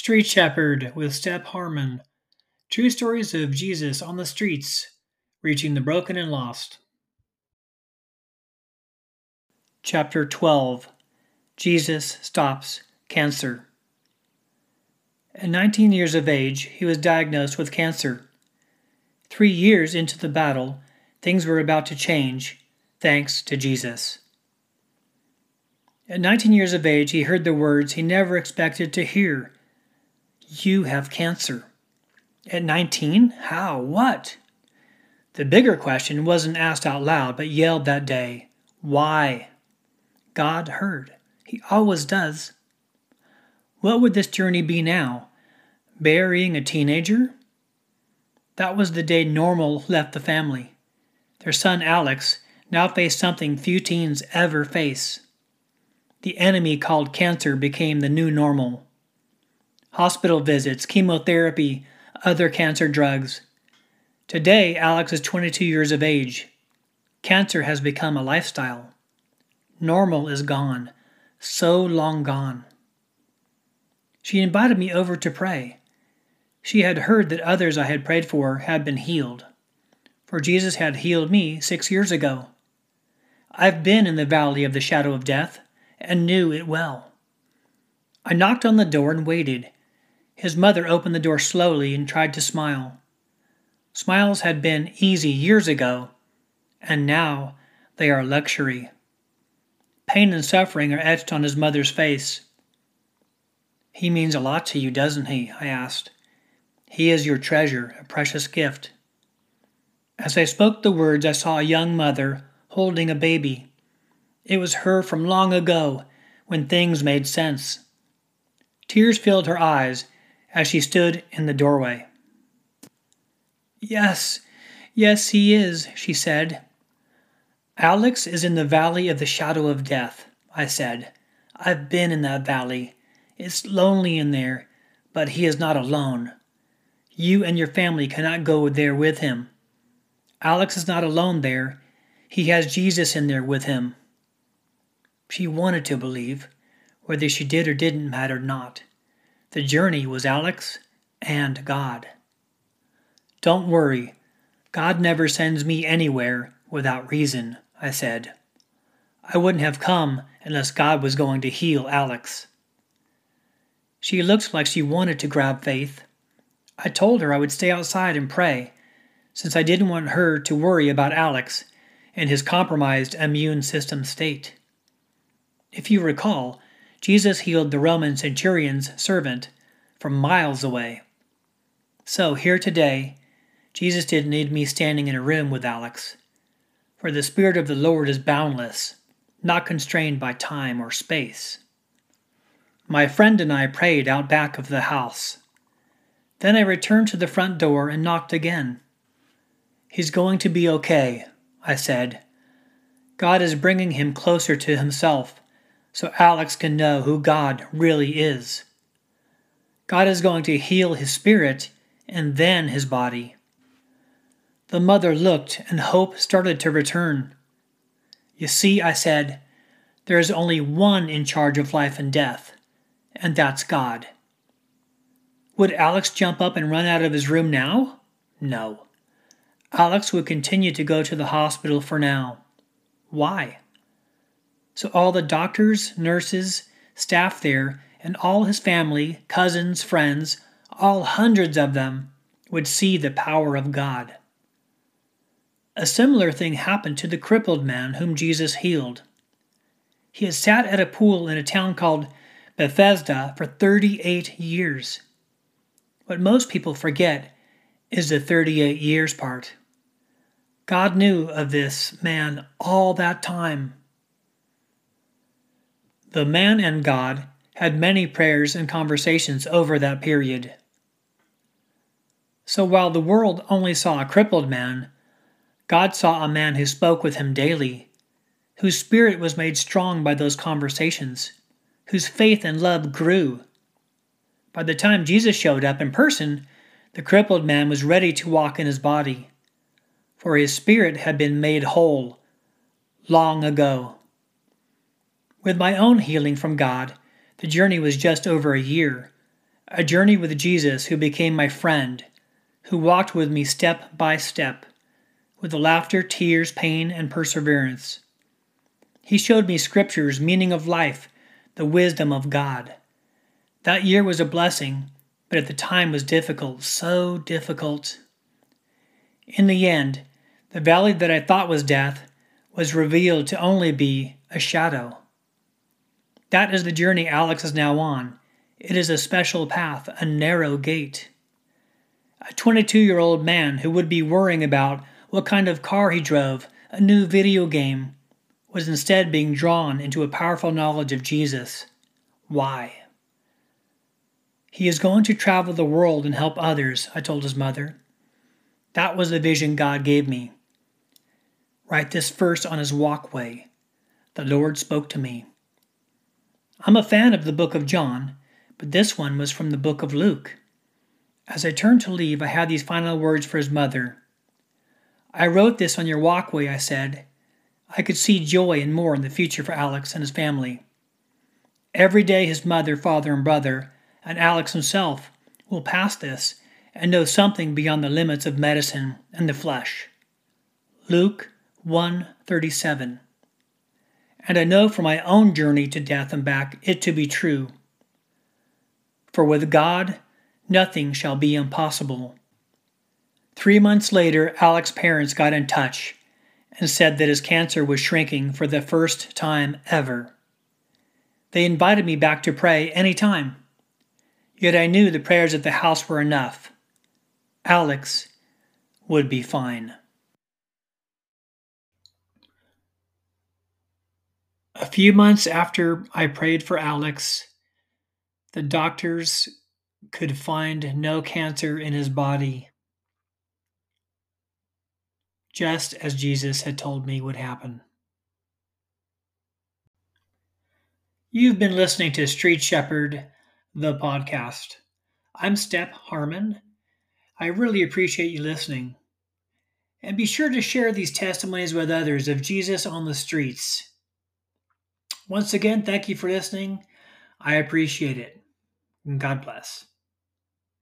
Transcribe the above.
Street Shepherd with Step Harmon. True stories of Jesus on the streets, reaching the broken and lost. Chapter 12 Jesus Stops Cancer. At 19 years of age, he was diagnosed with cancer. Three years into the battle, things were about to change, thanks to Jesus. At 19 years of age, he heard the words he never expected to hear You have cancer. At 19? How? What? The bigger question wasn't asked out loud, but yelled that day Why? God heard. He always does. What would this journey be now? Burying a teenager? That was the day Normal left the family. Their son Alex now faced something few teens ever face the enemy called cancer became the new normal. Hospital visits, chemotherapy, other cancer drugs. Today, Alex is 22 years of age. Cancer has become a lifestyle. Normal is gone, so long gone. She invited me over to pray. She had heard that others I had prayed for had been healed, for Jesus had healed me six years ago. I've been in the valley of the shadow of death and knew it well. I knocked on the door and waited. His mother opened the door slowly and tried to smile. Smiles had been easy years ago, and now they are luxury. Pain and suffering are etched on his mother's face. He means a lot to you, doesn't he? I asked. He is your treasure, a precious gift. As I spoke the words, I saw a young mother holding a baby. It was her from long ago, when things made sense. Tears filled her eyes as she stood in the doorway. Yes, yes, he is, she said. Alex is in the valley of the shadow of death, I said. I've been in that valley. It's lonely in there, but he is not alone. You and your family cannot go there with him. Alex is not alone there. He has Jesus in there with him. She wanted to believe. Whether she did or didn't mattered not. The journey was Alex and God. Don't worry. God never sends me anywhere without reason, I said. I wouldn't have come unless God was going to heal Alex. She looked like she wanted to grab faith. I told her I would stay outside and pray, since I didn't want her to worry about Alex and his compromised immune system state. If you recall, Jesus healed the Roman centurion's servant from miles away. So, here today, Jesus didn't need me standing in a room with Alex. For the Spirit of the Lord is boundless, not constrained by time or space. My friend and I prayed out back of the house. Then I returned to the front door and knocked again. He's going to be okay, I said. God is bringing him closer to himself so Alex can know who God really is. God is going to heal his spirit and then his body. The mother looked, and hope started to return. You see, I said, there is only one in charge of life and death, and that's God. Would Alex jump up and run out of his room now? No. Alex would continue to go to the hospital for now. Why? So all the doctors, nurses, staff there, and all his family, cousins, friends, all hundreds of them, would see the power of God. A similar thing happened to the crippled man whom Jesus healed. He had sat at a pool in a town called Bethesda for 38 years. What most people forget is the 38 years part. God knew of this man all that time. The man and God had many prayers and conversations over that period. So while the world only saw a crippled man, God saw a man who spoke with him daily, whose spirit was made strong by those conversations, whose faith and love grew. By the time Jesus showed up in person, the crippled man was ready to walk in his body, for his spirit had been made whole long ago. With my own healing from God, the journey was just over a year, A journey with Jesus who became my friend, who walked with me step by step, with laughter, tears, pain, and perseverance. He showed me Scripture's meaning of life, the wisdom of God. That year was a blessing, but at the time was difficult, so difficult. In the end, the valley that I thought was death was revealed to only be a shadow. That is the journey Alex is now on. It is a special path, a narrow gate. A 22 year old man who would be worrying about what kind of car he drove, a new video game, was instead being drawn into a powerful knowledge of Jesus. Why? He is going to travel the world and help others, I told his mother. That was the vision God gave me. Write this verse on his walkway. The Lord spoke to me. I'm a fan of the book of John, but this one was from the book of Luke. As I turned to leave, I had these final words for his mother. I wrote this on your walkway, I said. I could see joy and more in the future for Alex and his family. Every day, his mother, father, and brother, and Alex himself, will pass this and know something beyond the limits of medicine and the flesh. Luke 137. And I know from my own journey to death and back it to be true. For with God nothing shall be impossible. Three months later, Alex's parents got in touch and said that his cancer was shrinking for the first time ever. They invited me back to pray any time. Yet I knew the prayers at the house were enough. Alex would be fine. Few months after I prayed for Alex, the doctors could find no cancer in his body, just as Jesus had told me would happen. You've been listening to Street Shepherd, the podcast. I'm Step Harmon. I really appreciate you listening. And be sure to share these testimonies with others of Jesus on the streets. Once again, thank you for listening. I appreciate it. God bless.